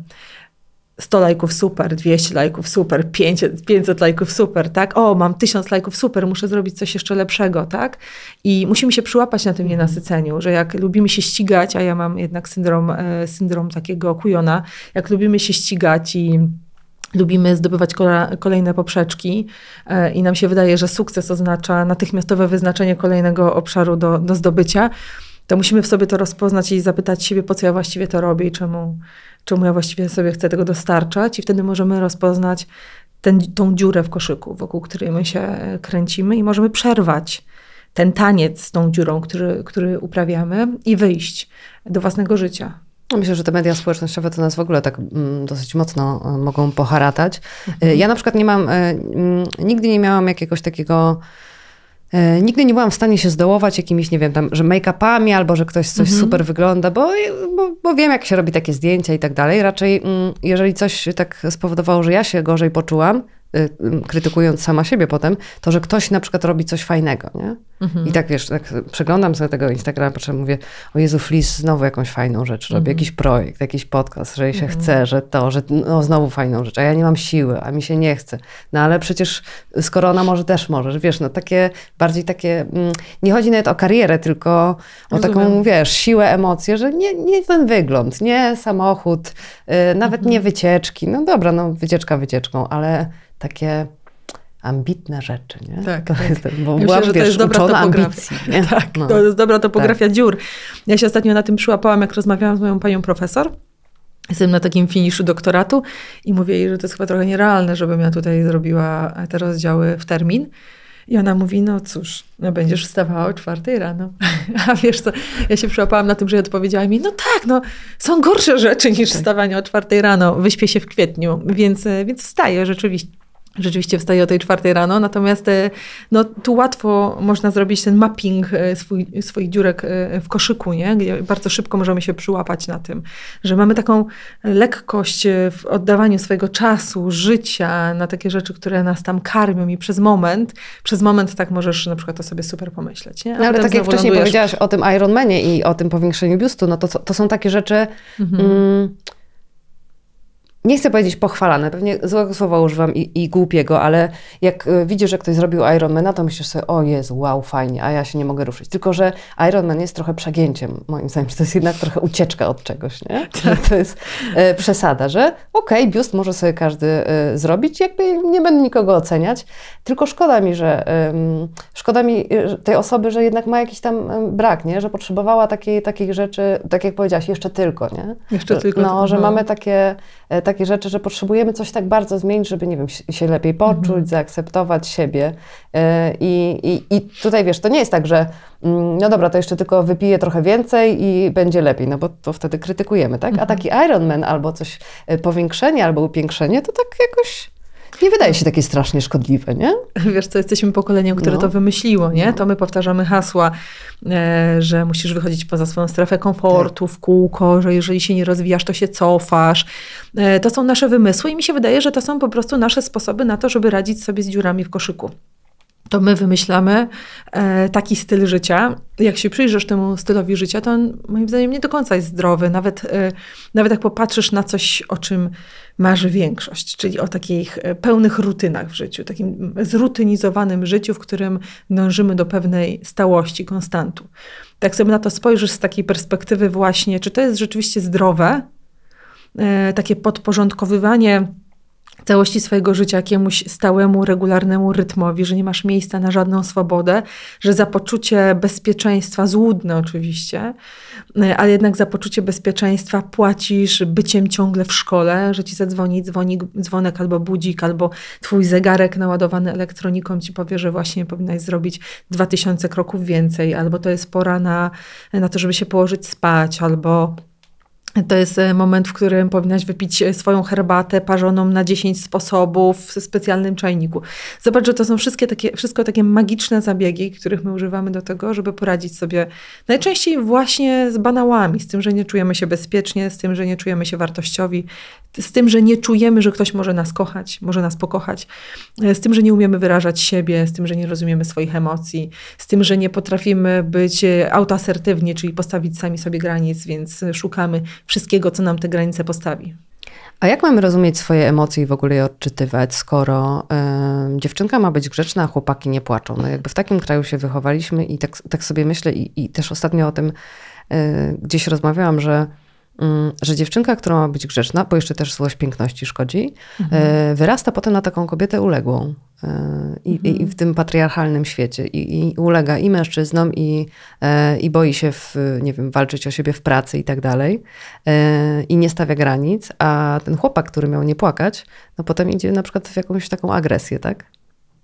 100 lajków super, 200 lajków super, 500, 500 lajków super, tak? O, mam 1000 lajków super, muszę zrobić coś jeszcze lepszego, tak? I musimy się przyłapać na tym mhm. nienasyceniu, że jak lubimy się ścigać, a ja mam jednak syndrom, syndrom takiego kujona, jak lubimy się ścigać i lubimy zdobywać kolejne poprzeczki e, i nam się wydaje, że sukces oznacza natychmiastowe wyznaczenie kolejnego obszaru do, do zdobycia, to musimy w sobie to rozpoznać i zapytać siebie, po co ja właściwie to robię i czemu, czemu ja właściwie sobie chcę tego dostarczać, i wtedy możemy rozpoznać ten, tą dziurę w koszyku, wokół której my się kręcimy, i możemy przerwać ten taniec z tą dziurą, który, który uprawiamy, i wyjść do własnego życia. Myślę, że te media społecznościowe to nas w ogóle tak mm, dosyć mocno e, mogą poharatać. Mhm. Ja na przykład nie mam, e, mm, nigdy nie miałam jakiegoś takiego E, nigdy nie byłam w stanie się zdołować jakimiś, nie wiem, tam, że make-upami albo że ktoś coś super wygląda, bo, bo, bo wiem, jak się robi takie zdjęcia i tak dalej. Raczej, mm, jeżeli coś tak spowodowało, że ja się gorzej poczułam, krytykując sama siebie potem, to że ktoś na przykład robi coś fajnego, nie? I tak wiesz, tak przeglądam sobie tego Instagrama, patrzę, mówię, o Jezu, Flis znowu jakąś fajną rzecz robi, jakiś projekt, jakiś podcast, że jej się chce, że to, że no znowu fajną rzecz, a ja nie mam siły, a mi się nie chce. No ale przecież skoro ona może, też może, że wiesz, no takie, bardziej takie, mm, nie chodzi nawet o karierę, tylko o taką, wiesz, siłę, emocje, że nie, nie ten wygląd, nie samochód, y, nawet nie wycieczki, no dobra, no wycieczka wycieczką, ale takie ambitne rzeczy, nie? Tak, to tak. jest, bo Ja myślę, byłam, że to jest dobra topografia. ambicji? Tak, No. to jest dobra topografia dziur. Ja się ostatnio na tym przyłapałam, jak rozmawiałam z moją panią profesor. Jestem na takim finiszu doktoratu i mówię jej, że to jest chyba trochę nierealne, żebym ja tutaj zrobiła te rozdziały w termin. I ona mówi, no cóż, no będziesz wstawała o czwartej rano. A wiesz co, ja się przyłapałam na tym, że odpowiedziała mi, no tak, no są gorsze rzeczy niż wstawanie o czwartej rano. Wyśpię się w kwietniu, więc, e, więc wstaję rzeczywiście. Rzeczywiście wstaję o tej czwartej rano, natomiast e, no, tu łatwo można zrobić ten mapping e, swój, swoich dziurek e, w koszyku, nie? gdzie bardzo szybko możemy się przyłapać na tym, że mamy taką lekkość w oddawaniu swojego czasu, życia na takie rzeczy, które nas tam karmią i przez moment, przez moment tak możesz na przykład o sobie super pomyśleć. Nie? No ale tak jak wcześniej lądujesz- powiedziałaś o tym Ironmanie i o tym powiększeniu biustu, no to, to są takie rzeczy, mm, nie chcę powiedzieć pochwalane, pewnie złego słowa używam i, i głupiego, ale jak y, widzisz, że ktoś zrobił Ironmana, to myślisz sobie, o Jezu, wow, fajnie, a ja się nie mogę ruszyć. Tylko, że Ironman jest trochę przegięciem, moim zdaniem, że to jest jednak trochę ucieczka od czegoś, nie? Że to jest e, przesada, że okej, biust może sobie każdy e, zrobić, jakby nie będę nikogo oceniać, tylko szkoda mi, że em, szkoda mi e, tej osoby, że jednak ma jakiś tam brak, nie? Że potrzebowała takiej, takich rzeczy, tak jak powiedziałaś, jeszcze tylko, nie? Jeszcze Że- tylko, No, że no. mamy takie, e, takie rzeczy, że potrzebujemy coś tak bardzo zmienić, żeby, nie wiem, się- lepiej poczuć, Mhm. zaakceptować siebie. E, I, i, I tutaj, wiesz, to nie jest tak, że mm, no dobra, to jeszcze tylko wypiję trochę więcej i będzie lepiej, no bo to wtedy krytykujemy, tak? Mhm. A taki Ironman albo coś, e, powiększenie albo upiększenie, to tak jakoś nie wydaje się takie strasznie szkodliwe, nie? Wiesz co, jesteśmy pokoleniem, które No. to wymyśliło, nie? To my powtarzamy hasła, e, że musisz wychodzić poza swoją strefę komfortu w kółko, że jeżeli się nie rozwijasz, to się cofasz. E, to są nasze wymysły i mi się wydaje, że to są po prostu nasze sposoby na to, żeby radzić sobie z dziurami w koszyku. To my wymyślamy e, taki styl życia. Jak się przyjrzysz temu stylowi życia, to on moim zdaniem nie do końca jest zdrowy. Nawet, e, nawet jak popatrzysz na coś, o czym marzy większość, czyli o takich e, pełnych rutynach w życiu, takim zrutynizowanym życiu, w którym dążymy do pewnej stałości, konstantu. Tak sobie na to spojrzysz z takiej perspektywy właśnie, czy to jest rzeczywiście zdrowe, takie podporządkowywanie całości swojego życia jakiemuś stałemu, regularnemu rytmowi, że nie masz miejsca na żadną swobodę, że za poczucie bezpieczeństwa, złudne oczywiście, e, ale jednak za poczucie bezpieczeństwa płacisz byciem ciągle w szkole, że ci zadzwoni dzwoni, dzwonek albo budzik, albo twój zegarek naładowany elektroniką ci powie, że właśnie powinnaś zrobić 2000 kroków więcej, albo to jest pora na, na to, żeby się położyć spać, albo to jest e, moment, w którym powinnaś wypić e, swoją herbatę parzoną na 10 sposobów w specjalnym czajniku. Zobacz, że to są wszystkie takie, wszystko takie magiczne zabiegi, których my używamy do tego, żeby poradzić sobie najczęściej właśnie z banałami, z tym, że nie czujemy się bezpiecznie, z tym, że nie czujemy się wartościowi, z tym, że nie czujemy, że ktoś może nas kochać, może nas pokochać, e, z tym, że nie umiemy wyrażać siebie, z tym, że nie rozumiemy swoich emocji, z tym, że nie potrafimy być autoasertywni, czyli postawić sami sobie granic, więc szukamy wszystkiego, co nam te granice postawi. A jak mamy rozumieć swoje emocje i w ogóle je odczytywać, skoro y, dziewczynka ma być grzeczna, a chłopaki nie płaczą? No jakby w takim kraju się wychowaliśmy i tak, tak sobie myślę i, i też ostatnio o tym y, gdzieś rozmawiałam, że, że dziewczynka, która ma być grzeczna, bo jeszcze też złość piękności szkodzi, y, wyrasta potem na taką kobietę uległą. Y, I, i, I w tym patriarchalnym świecie. I, I ulega i mężczyznom, i, e, i boi się, w, nie wiem, walczyć o siebie w pracy i tak dalej. E, I nie stawia granic. A ten chłopak, który miał nie płakać, no potem idzie na przykład w jakąś taką agresję, tak?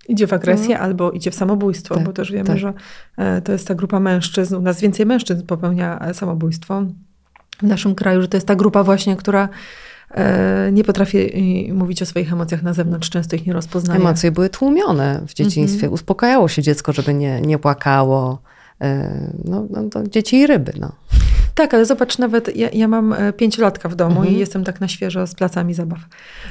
Idzie w agresję albo idzie w samobójstwo, Tak, bo też wiemy, tak. że e, to jest ta grupa mężczyzn. U nas więcej mężczyzn popełnia e, samobójstwo w naszym kraju, że to jest ta grupa właśnie, która E, nie potrafię y, mówić o swoich emocjach na zewnątrz, często ich nie rozpoznaję. Emocje były tłumione w dzieciństwie. Uspokajało się dziecko, żeby nie, nie płakało. E, No, no to dzieci i ryby, no. Tak, ale zobacz, nawet ja, ja mam e, pięciolatka w domu Mhm. i jestem tak na świeżo z placami zabaw.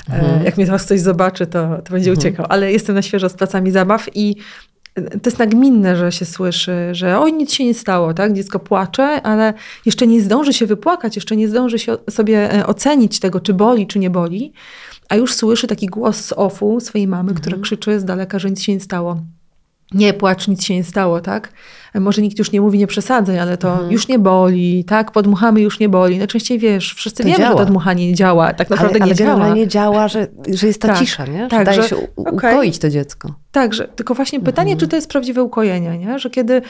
E, Jak mnie teraz ktoś zobaczy, to, to będzie uciekał, ale jestem na świeżo z placami zabaw i e, to jest nagminne, że się słyszy, że oj, nic się nie stało, tak? Dziecko płacze, ale jeszcze nie zdąży się wypłakać, jeszcze nie zdąży się sobie e, ocenić tego, czy boli, czy nie boli, a już słyszy taki głos z ofu swojej mamy, która krzyczy z daleka, że nic się nie stało. Nie płacz, nic się nie stało, tak? Może nikt już nie mówi, nie przesadzaj, ale to już nie boli, tak? Podmuchamy, już nie boli. Najczęściej wiesz, wszyscy To wiemy, że działa. to dmuchanie nie działa. Tak naprawdę ale ale nie działa. generalnie działa, że, że jest ta Tak, cisza, nie? Że tak, daje że- się okej. ukoić to dziecko. Tak, że, tylko właśnie pytanie, czy to jest prawdziwe ukojenie, nie? Że kiedy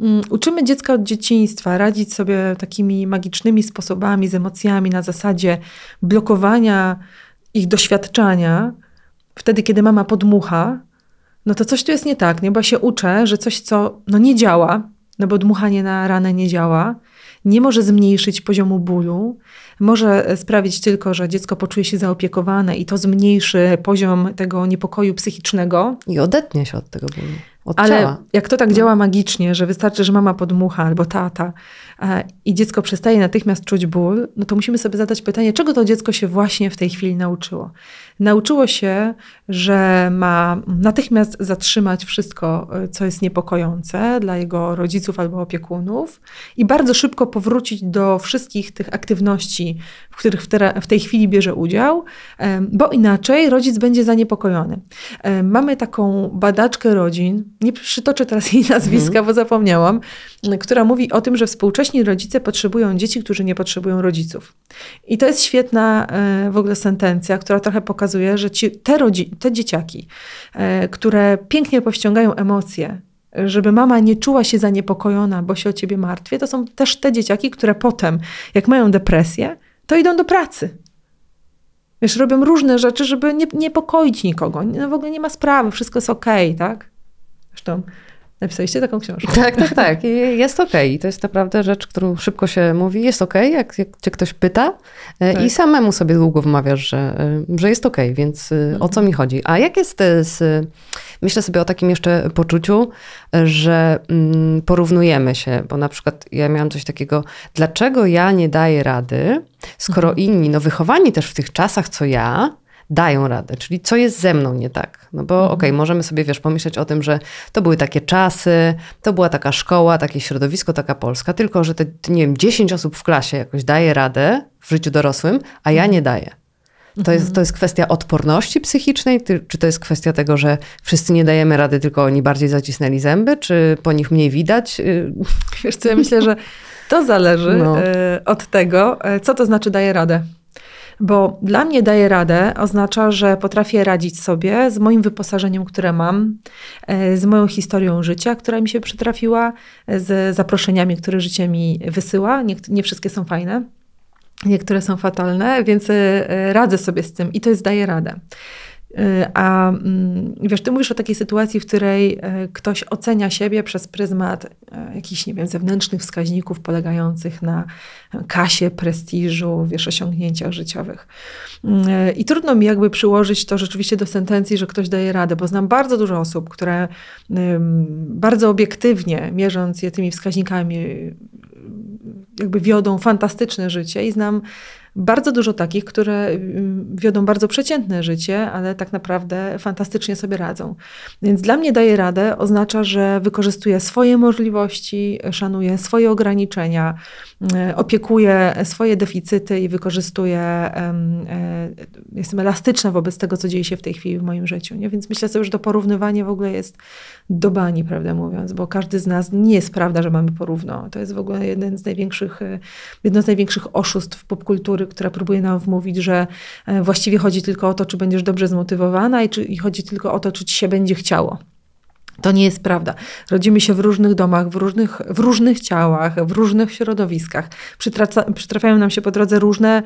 mm, uczymy dziecka od dzieciństwa radzić sobie takimi magicznymi sposobami z emocjami na zasadzie blokowania ich doświadczania, wtedy, kiedy mama podmucha, no to coś tu jest nie tak, nie? Bo się uczę, że coś, co no nie działa, no bo dmuchanie na ranę nie działa, nie może zmniejszyć poziomu bólu, może sprawić tylko, że dziecko poczuje się zaopiekowane i to zmniejszy poziom tego niepokoju psychicznego, I odetnie się od tego bólu. Od ale ciała. jak to tak działa magicznie, że wystarczy, że mama podmucha albo tata e, i dziecko przestaje natychmiast czuć ból, no to musimy sobie zadać pytanie, czego to dziecko się właśnie w tej chwili nauczyło. Nauczyło się, że ma natychmiast zatrzymać wszystko, e, co jest niepokojące dla jego rodziców albo opiekunów i bardzo szybko powrócić do wszystkich tych aktywności, w których w, tej chwili bierze udział, em, bo inaczej rodzic będzie zaniepokojony. Mamy taką badaczkę rodzin, nie przytoczę teraz jej nazwiska, bo zapomniałam, która mówi o tym, że współcześni rodzice potrzebują dzieci, którzy nie potrzebują rodziców. I to jest świetna e, w ogóle sentencja, która trochę pokazuje, że ci, te, rodzi- te dzieciaki, e, które pięknie powściągają emocje, żeby mama nie czuła się zaniepokojona, bo się o ciebie martwię, to są też te dzieciaki, które potem, jak mają depresję, to idą do pracy. Wiesz, robią różne rzeczy, żeby nie niepokoić nikogo. No w ogóle nie ma sprawy, wszystko jest okej, tak? Zresztą napisaliście taką książkę. Tak, tak, tak. I Jest okej. To jest naprawdę rzecz, którą szybko się mówi. Jest okej, jak, jak cię ktoś pyta e, Tak. i samemu sobie długo wmawiasz, że, e, że jest okej, więc e, o co mi chodzi? A jak jest z... Myślę sobie o takim jeszcze poczuciu, że mm, porównujemy się, bo na przykład ja miałam coś takiego, dlaczego ja nie daję rady, skoro inni, no wychowani też w tych czasach, co ja, dają radę, czyli co jest ze mną nie tak. No bo okej, możemy sobie, wiesz, pomyśleć o tym, że to były takie czasy, to była taka szkoła, takie środowisko, taka Polska, tylko że te, nie wiem, 10 osób w klasie jakoś daje radę w życiu dorosłym, a ja nie daję. To jest, to jest kwestia odporności psychicznej, czy to jest kwestia tego, że wszyscy nie dajemy rady, tylko oni bardziej zacisnęli zęby, czy po nich mniej widać? Y, Wiesz co, ja myślę, że to zależy No. e, od tego, e, co to znaczy daje radę. Bo dla mnie daje radę oznacza, że potrafię radzić sobie z moim wyposażeniem, które mam, e, z moją historią życia, która mi się przytrafiła, e, z zaproszeniami, które życie mi wysyła. Nie, nie wszystkie są fajne. Niektóre są fatalne, więc e, radzę sobie z tym i to jest daje radę. E, A mm, wiesz, ty mówisz o takiej sytuacji, w której e, ktoś ocenia siebie przez pryzmat e, jakichś, nie wiem, zewnętrznych wskaźników polegających na kasie, prestiżu, wiesz, osiągnięciach życiowych. I trudno mi jakby przyłożyć to rzeczywiście do sentencji, że ktoś daje radę, bo znam bardzo dużo osób, które bardzo obiektywnie, mierząc je tymi wskaźnikami, jakby wiodą fantastyczne życie i znam bardzo dużo takich, które ym, wiodą bardzo przeciętne życie, ale tak naprawdę fantastycznie sobie radzą. Więc dla mnie daje radę oznacza, że wykorzystuje swoje możliwości, szanuje swoje ograniczenia, y, opiekuje swoje deficyty i wykorzystuje, em, jestem elastyczna wobec tego, co dzieje się w tej chwili w moim życiu. Nie? Więc myślę sobie, że to porównywanie w ogóle jest do bani, prawdę mówiąc, bo każdy z nas nie jest prawda, że mamy porówno. To jest w ogóle jeden z największych, e, jedno z największych oszustw popkultury, która próbuje nam wmówić, że e, właściwie chodzi tylko o to, czy będziesz dobrze zmotywowana i, czy, i chodzi tylko o to, czy ci się będzie chciało. To nie jest prawda. Rodzimy się w różnych domach, w różnych, w różnych ciałach, w różnych środowiskach. Przytraca, przytrafiają nam się po drodze różne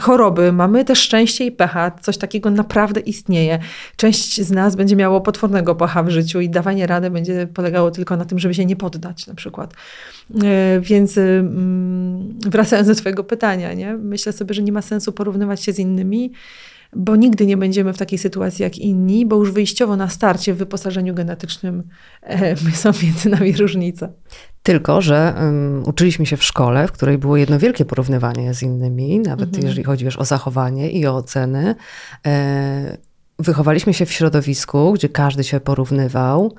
choroby. Mamy też szczęście i pecha. Coś takiego naprawdę istnieje. Część z nas będzie miało potwornego pecha w życiu i dawanie rady będzie polegało tylko na tym, żeby się nie poddać na przykład. E, więc mm, wracając do twojego pytania, nie? myślę sobie, że nie ma sensu porównywać się z innymi, bo nigdy nie będziemy w takiej sytuacji jak inni, bo już wyjściowo na starcie w wyposażeniu genetycznym e, są między nami różnice. Tylko, że um, uczyliśmy się w szkole, w której było jedno wielkie porównywanie z innymi, nawet mhm. jeżeli chodzi wiesz, o zachowanie i o oceny. E, Wychowaliśmy się w środowisku, gdzie każdy się porównywał,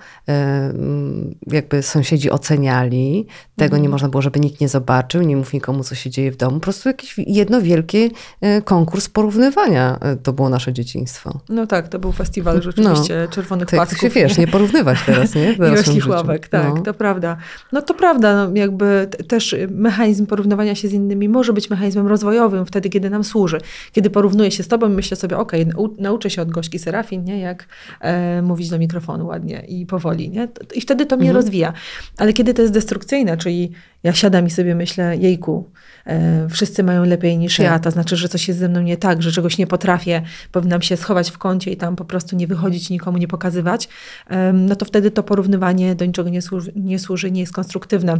jakby sąsiedzi oceniali. Tego nie mhm. można było, żeby nikt nie zobaczył, nie mów nikomu, co się dzieje w domu. Po prostu jakiś jedno wielki e, konkurs porównywania e, to było nasze dzieciństwo. No tak, to był festiwal rzeczywiście no, czerwonych tak, pasków. się wiesz, nie porównywać teraz, nie? I ławek, tak, no. to prawda. No to prawda, no, jakby też mechanizm porównywania się z innymi może być mechanizmem rozwojowym wtedy, kiedy nam służy. Kiedy porównuję się z tobą, myślę sobie, okej, okay, nauczę się od gości Serafin, nie? jak e, mówić do mikrofonu ładnie i powoli. Nie? I wtedy to mnie mhm. rozwija. Ale kiedy to jest destrukcyjne, czyli ja siadam i sobie myślę, jejku, e, wszyscy mają lepiej niż tak. ja, to znaczy, że coś jest ze mną nie tak, że czegoś nie potrafię, powinnam się schować w kącie i tam po prostu nie wychodzić, nikomu nie pokazywać, e, no to wtedy to porównywanie do niczego nie służy, nie, służy, nie jest konstruktywne.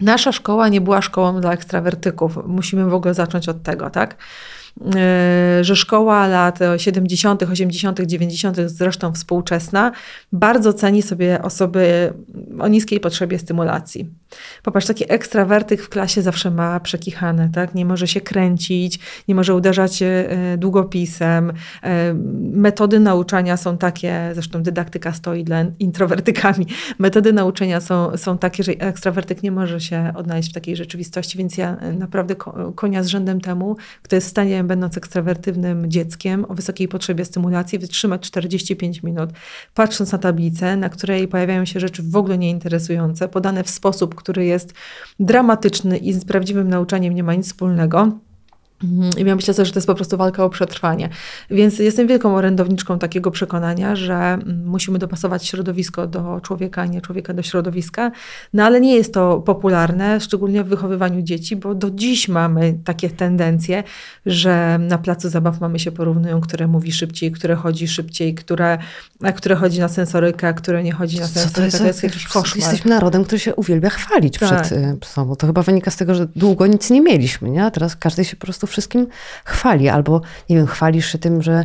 Nasza szkoła nie była szkołą dla ekstrawertyków. Musimy w ogóle zacząć od tego, tak? E, że szkoła lat 70., 80., 90., zresztą współczesna, bardzo ceni sobie osoby o niskiej potrzebie stymulacji. Popatrz, taki ekstrawertyk w klasie zawsze ma przekichane, tak? Nie może się kręcić, nie może uderzać e, długopisem. E, metody nauczania są takie, zresztą dydaktyka stoi dla introwertykami. Metody nauczania są, są takie, że ekstrawertyk nie może się odnaleźć w takiej rzeczywistości, więc ja naprawdę konia z rzędem temu, kto jest w stanie będąc ekstrawertywnym dzieckiem o wysokiej potrzebie stymulacji, wytrzymać 45 minut, patrząc na tablicę, na której pojawiają się rzeczy w ogóle nieinteresujące, podane w sposób, który jest dramatyczny i z prawdziwym nauczaniem nie ma nic wspólnego. I ja myślę sobie, że to jest po prostu walka o przetrwanie. Więc jestem wielką orędowniczką takiego przekonania, że mm, musimy dopasować środowisko do człowieka, a nie człowieka do środowiska. No ale nie jest to popularne, szczególnie w wychowywaniu dzieci, bo do dziś mamy takie tendencje, że na placu zabaw mamy się porównują, które mówi szybciej, które chodzi szybciej, które, a które chodzi na sensorykę, a które nie chodzi na sensorykę. To jest, to jest jakiś koszmar. Jesteśmy narodem, który się uwielbia chwalić tak. przed y, sobą. To chyba wynika z tego, że długo nic nie mieliśmy, nie? a teraz każdy się po prostu wszystkim chwali, albo nie wiem, chwalisz się tym, że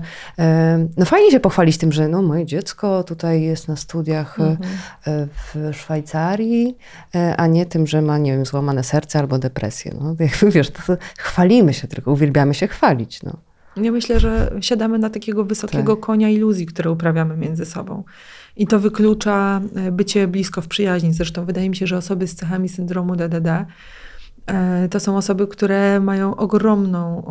no fajnie się pochwalić tym, że no moje dziecko tutaj jest na studiach e, mhm. w Szwajcarii, e, a nie tym, że ma, nie wiem, złamane serce albo depresję. No, jakby wiesz, to, to chwalimy się tylko, uwielbiamy się chwalić. No. Ja myślę, że siadamy na takiego wysokiego tak. konia iluzji, które uprawiamy między sobą. I to wyklucza e, bycie blisko w przyjaźni. Zresztą wydaje mi się, że osoby z cechami syndromu DDD to są osoby, które mają ogromną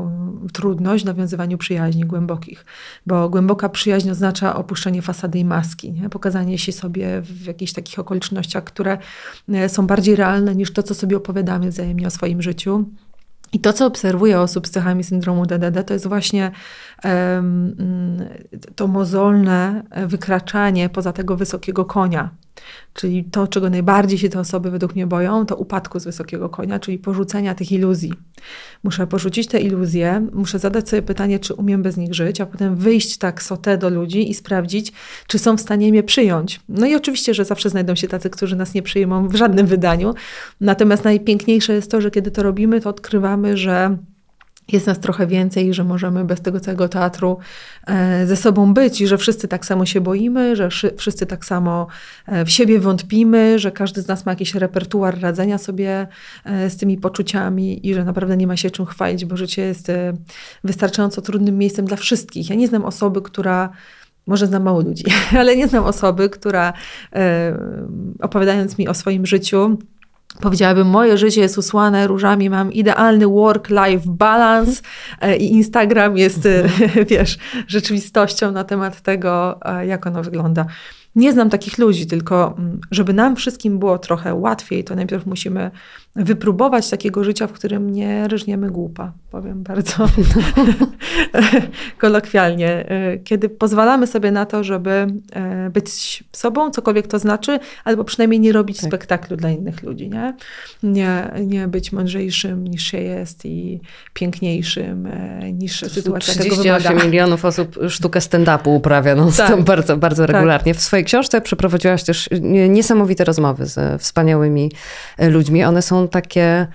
trudność w nawiązywaniu przyjaźni głębokich, bo głęboka przyjaźń oznacza opuszczenie fasady i maski, nie? pokazanie się sobie w jakichś takich okolicznościach, które e, są bardziej realne niż to, co sobie opowiadamy wzajemnie o swoim życiu. I to, co obserwuję osób z cechami syndromu DDD, to jest właśnie um, to mozolne wykraczanie poza tego wysokiego konia, Czyli to, czego najbardziej się te osoby według mnie boją, to upadku z wysokiego konia, czyli porzucenia tych iluzji. Muszę porzucić te iluzje, muszę zadać sobie pytanie, czy umiem bez nich żyć, a potem wyjść tak sotę do ludzi i sprawdzić, czy są w stanie mnie przyjąć. No i oczywiście, że zawsze znajdą się tacy, którzy nas nie przyjmą w żadnym wydaniu. Natomiast najpiękniejsze jest to, że kiedy to robimy, to odkrywamy, że jest nas trochę więcej, że możemy bez tego całego teatru e, ze sobą być i że wszyscy tak samo się boimy, że wszyscy tak samo e, w siebie wątpimy, że każdy z nas ma jakiś repertuar radzenia sobie e, z tymi poczuciami i że naprawdę nie ma się czym chwalić, bo życie jest wystarczająco trudnym miejscem dla wszystkich. Ja nie znam osoby, która może znam mało ludzi, ale nie znam osoby, która opowiadając mi o swoim życiu, Powiedziałabym, moje życie jest usłane różami, mam idealny work-life balance e, i Instagram jest, e, wiesz, rzeczywistością na temat tego, e, jak ono wygląda. nie znam takich ludzi, tylko mm, żeby nam wszystkim było trochę łatwiej, to najpierw musimy wypróbować takiego życia, w którym nie ryżniemy głupa, powiem bardzo kolokwialnie. E, kiedy pozwalamy sobie na to, żeby e, być sobą, cokolwiek to znaczy, albo przynajmniej nie robić tak. spektaklu dla innych ludzi, nie? nie? Nie być mądrzejszym niż się jest i piękniejszym e, niż sytuacja tego wymaga. 38 milionów osób sztukę stand-upu uprawia no, tak. bardzo, bardzo tak. regularnie. Tak. W swojej książce przeprowadziłaś też niesamowite rozmowy ze wspaniałymi ludźmi. One są takie.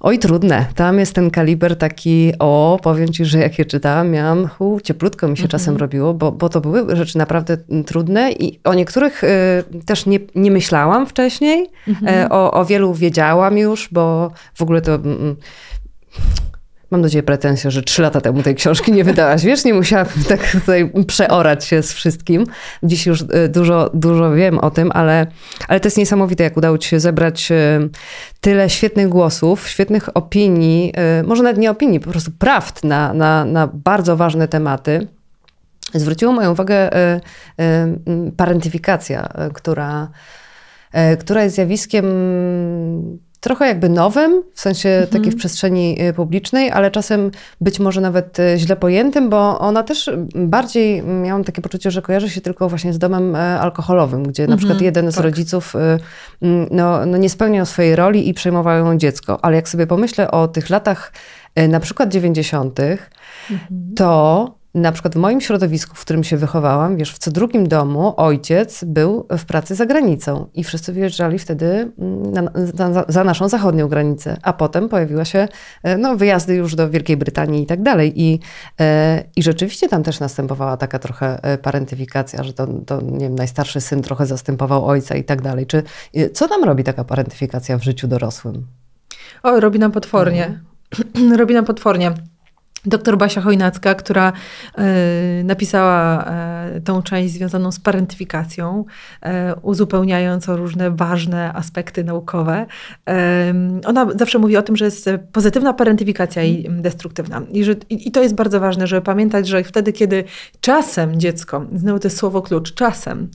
Oj, trudne. Tam jest ten kaliber taki, o, powiem ci, że jak je czytałam, miałam, u, cieplutko mi się mm -hmm. czasem robiło, bo, bo to były rzeczy naprawdę trudne i o niektórych y, też nie, nie myślałam wcześniej. Mm -hmm. y, o, o wielu wiedziałam już, bo w ogóle to... Y, Mam do ciebie pretensję, że trzy lata temu tej książki nie wydałaś. Wiesz, nie musiałam tak tutaj przeorać się z wszystkim. Dziś już e, dużo, dużo wiem o tym, ale, ale to jest niesamowite, jak udało ci się zebrać e, tyle świetnych głosów, świetnych opinii, e, może nawet nie opinii, po prostu prawd na, na, na bardzo ważne tematy. Zwróciło moją uwagę parentyfikacja, która, która jest zjawiskiem trochę jakby nowym, w sensie mhm. takiej w przestrzeni y, publicznej, ale czasem być może nawet y, źle pojętym, bo ona też bardziej, miałam takie poczucie, że kojarzy się tylko właśnie z domem e, alkoholowym, gdzie mhm. na przykład jeden tak. z rodziców y, no, no nie spełniał swojej roli i przejmował ją dziecko. Ale jak sobie pomyślę o tych latach na przykład 90., mhm. to na przykład w moim środowisku, w którym się wychowałam, wiesz, w co drugim domu ojciec był w pracy za granicą i wszyscy wyjeżdżali wtedy mm, na, na, za naszą zachodnią granicę, a potem pojawiła się e, no, wyjazdy już do Wielkiej Brytanii i tak dalej. I, e, i rzeczywiście tam też następowała taka trochę e, parentyfikacja, że to, to nie wiem, najstarszy syn trochę zastępował ojca i tak dalej. Czy, co nam robi taka parentyfikacja w życiu dorosłym? O, robi nam potwornie. Mhm. robi nam potwornie doktor Basia Chojnacka, która y, napisała y, tą część związaną z parentyfikacją, y, uzupełniając o różne ważne aspekty naukowe. ona zawsze mówi o tym, że jest pozytywna parentyfikacja i destruktywna. I, że, i, I, to jest bardzo ważne, żeby pamiętać, że wtedy, kiedy czasem dziecko, znowu to jest słowo klucz, czasem,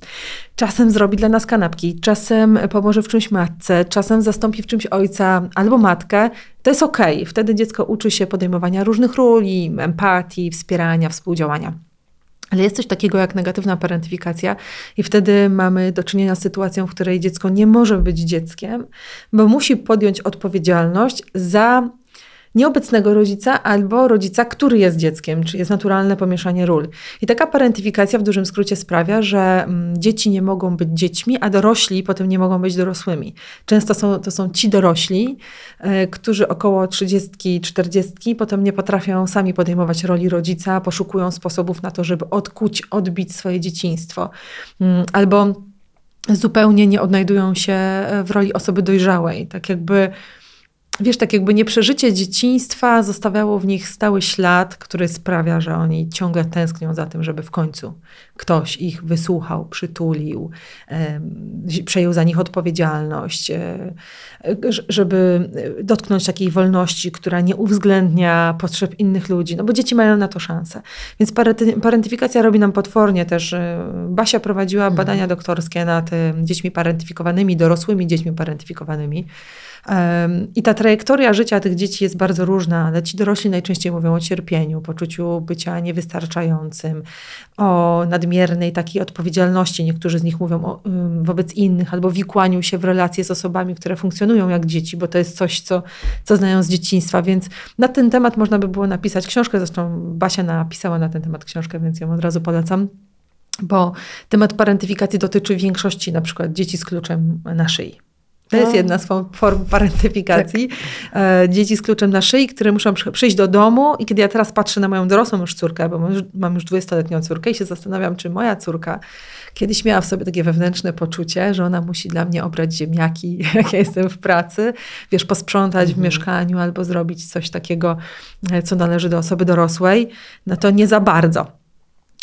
czasem zrobi dla nas kanapki, czasem pomoże w czymś matce, czasem zastąpi w czymś ojca albo matkę, to jest okej. Okay. Wtedy dziecko uczy się podejmowania różnych ról, empatii, wspierania, współdziałania. Ale jest coś takiego jak negatywna parentyfikacja, i wtedy mamy do czynienia z sytuacją, w której dziecko nie może być dzieckiem, bo musi podjąć odpowiedzialność za nieobecnego rodzica albo rodzica, który jest dzieckiem, czyli jest naturalne pomieszanie ról. I taka parentyfikacja w dużym skrócie sprawia, że mm, dzieci nie mogą być dziećmi, a dorośli potem nie mogą być dorosłymi. Często są, to są ci dorośli, y, którzy około 30, 40 potem nie potrafią sami podejmować roli rodzica, poszukują sposobów na to, żeby odkuć, odbić swoje dzieciństwo. Y, albo zupełnie nie odnajdują się w roli osoby dojrzałej. Tak jakby wiesz, tak jakby nieprzeżycie dzieciństwa zostawiało w nich stały ślad, który sprawia, że oni ciągle tęsknią za tym, żeby w końcu ktoś ich wysłuchał, przytulił, przejął za nich odpowiedzialność, e, żeby dotknąć takiej wolności, która nie uwzględnia potrzeb innych ludzi, no bo dzieci mają na to szansę. Więc parentyfikacja robi nam potwornie też. E, Basia prowadziła mhm. badania doktorskie nad e, dziećmi parentyfikowanymi, dorosłymi dziećmi parentyfikowanymi. I ta trajektoria życia tych dzieci jest bardzo różna, ale ci dorośli najczęściej mówią o cierpieniu, poczuciu bycia niewystarczającym, o nadmiernej takiej odpowiedzialności. Niektórzy z nich mówią o, wobec innych, albo wikłaniu się w relacje z osobami, które funkcjonują jak dzieci, bo to jest coś, co, co znają z dzieciństwa. Więc na ten temat można by było napisać książkę. Zresztą Basia napisała na ten temat książkę, więc ją od razu polecam bo temat parentyfikacji dotyczy większości na przykład dzieci z kluczem na szyi. To jest jedna z form parentyfikacji. Tak. E, dzieci z kluczem na szyi, które muszą przyjść do domu i kiedy ja teraz patrzę na moją dorosłą już córkę, bo mam już, 20-letnią córkę i się zastanawiam, czy moja córka kiedyś miała w sobie takie wewnętrzne poczucie, że ona musi dla mnie obrać ziemniaki, jak ja jestem w pracy, wiesz, posprzątać mhm. w mieszkaniu albo zrobić coś takiego, e, co należy do osoby dorosłej, no to nie za bardzo.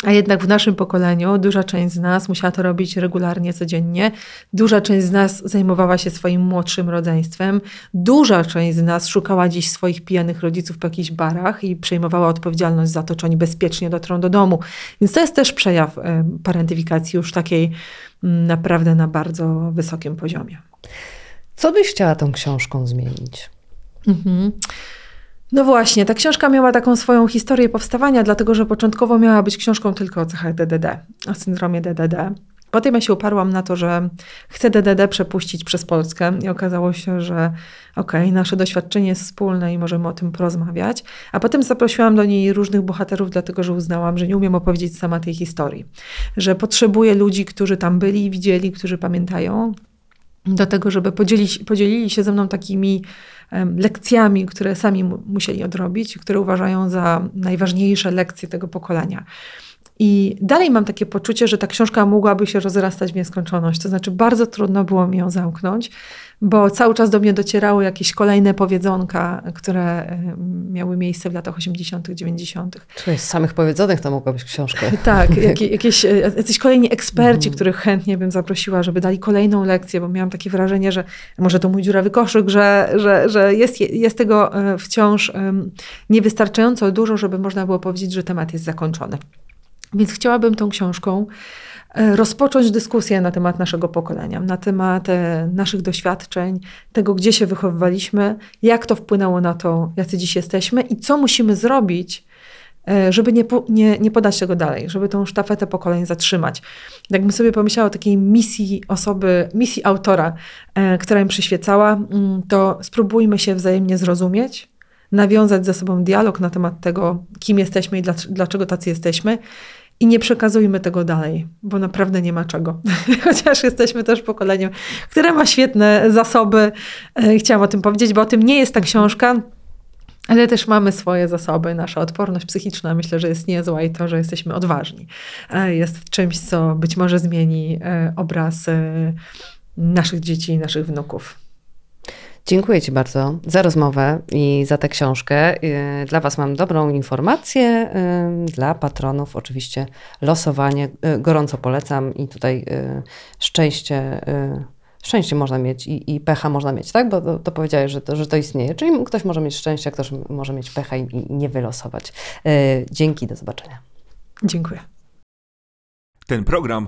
A jednak w naszym pokoleniu duża część z nas musiała to robić regularnie, codziennie. Duża część z nas zajmowała się swoim młodszym rodzeństwem. Duża część z nas szukała dziś swoich pijanych rodziców po jakichś barach i przejmowała odpowiedzialność za to, czy oni bezpiecznie dotrą do domu. Więc to jest też przejaw parentyfikacji już takiej mm, naprawdę na bardzo wysokim poziomie. Co byś chciała tą książką zmienić? Mhm. No właśnie, ta książka miała taką swoją historię powstawania, dlatego że początkowo miała być książką tylko o cechach DDD, o syndromie DDD. Potem ja się uparłam na to, że chcę DDD przepuścić przez Polskę i okazało się, że okej, okay, nasze doświadczenie jest wspólne i możemy o tym porozmawiać. A potem zaprosiłam do niej różnych bohaterów, dlatego że uznałam, że nie umiem opowiedzieć sama tej historii. Że potrzebuję ludzi, którzy tam byli widzieli, którzy pamiętają, do tego, żeby podzielić, podzielili się ze mną takimi lekcjami, które sami musieli odrobić, które uważają za najważniejsze lekcje tego pokolenia. I dalej mam takie poczucie, że ta książka mogłaby się rozrastać w nieskończoność. To znaczy, bardzo trudno było mi ją zamknąć, bo cały czas do mnie docierały jakieś kolejne powiedzonka, które miały miejsce w latach 80., 90. Czyli z samych powiedzonych to mogła być książka. tak, jak, jakieś, e, jacyś kolejni eksperci, mm. których chętnie bym zaprosiła, żeby dali kolejną lekcję, bo miałam takie wrażenie, że może to mój dziurawy koszyk, że, że, że jest, jest tego e, wciąż niewystarczająco dużo, żeby można było powiedzieć, że temat jest zakończony. Więc chciałabym tą książką rozpocząć dyskusję na temat naszego pokolenia, na temat e, naszych doświadczeń, tego, gdzie się wychowywaliśmy, jak to wpłynęło na to, jacy dziś jesteśmy i co musimy zrobić, e, żeby nie, nie, nie podać tego dalej, żeby tą sztafetę pokoleń zatrzymać. Jakbym sobie pomyślała o takiej misji osoby, misji autora, która im przyświecała, mm, to spróbujmy się wzajemnie zrozumieć, nawiązać ze sobą dialog na temat tego, kim jesteśmy i dlaczego tacy jesteśmy. I nie przekazujmy tego dalej, bo naprawdę nie ma czego. Chociaż jesteśmy też pokoleniem, które ma świetne zasoby. E, chciałam o tym powiedzieć, bo o tym nie jest ta książka, ale też mamy swoje zasoby. Nasza odporność psychiczna myślę, że jest niezła i to, że jesteśmy odważni, e, jest czymś, co być może zmieni e, obraz naszych dzieci i naszych wnuków. Dziękuję Ci bardzo za rozmowę i za tę książkę. Y, dla Was mam dobrą informację. Y, dla patronów oczywiście losowanie y, gorąco polecam i tutaj szczęście szczęście można mieć i, i pecha można mieć, tak? Bo to, to powiedziałeś, że to, że to istnieje. Czyli ktoś może mieć szczęście, a ktoś może mieć pecha i, i nie wylosować. Dzięki, do zobaczenia. Dziękuję. Ten program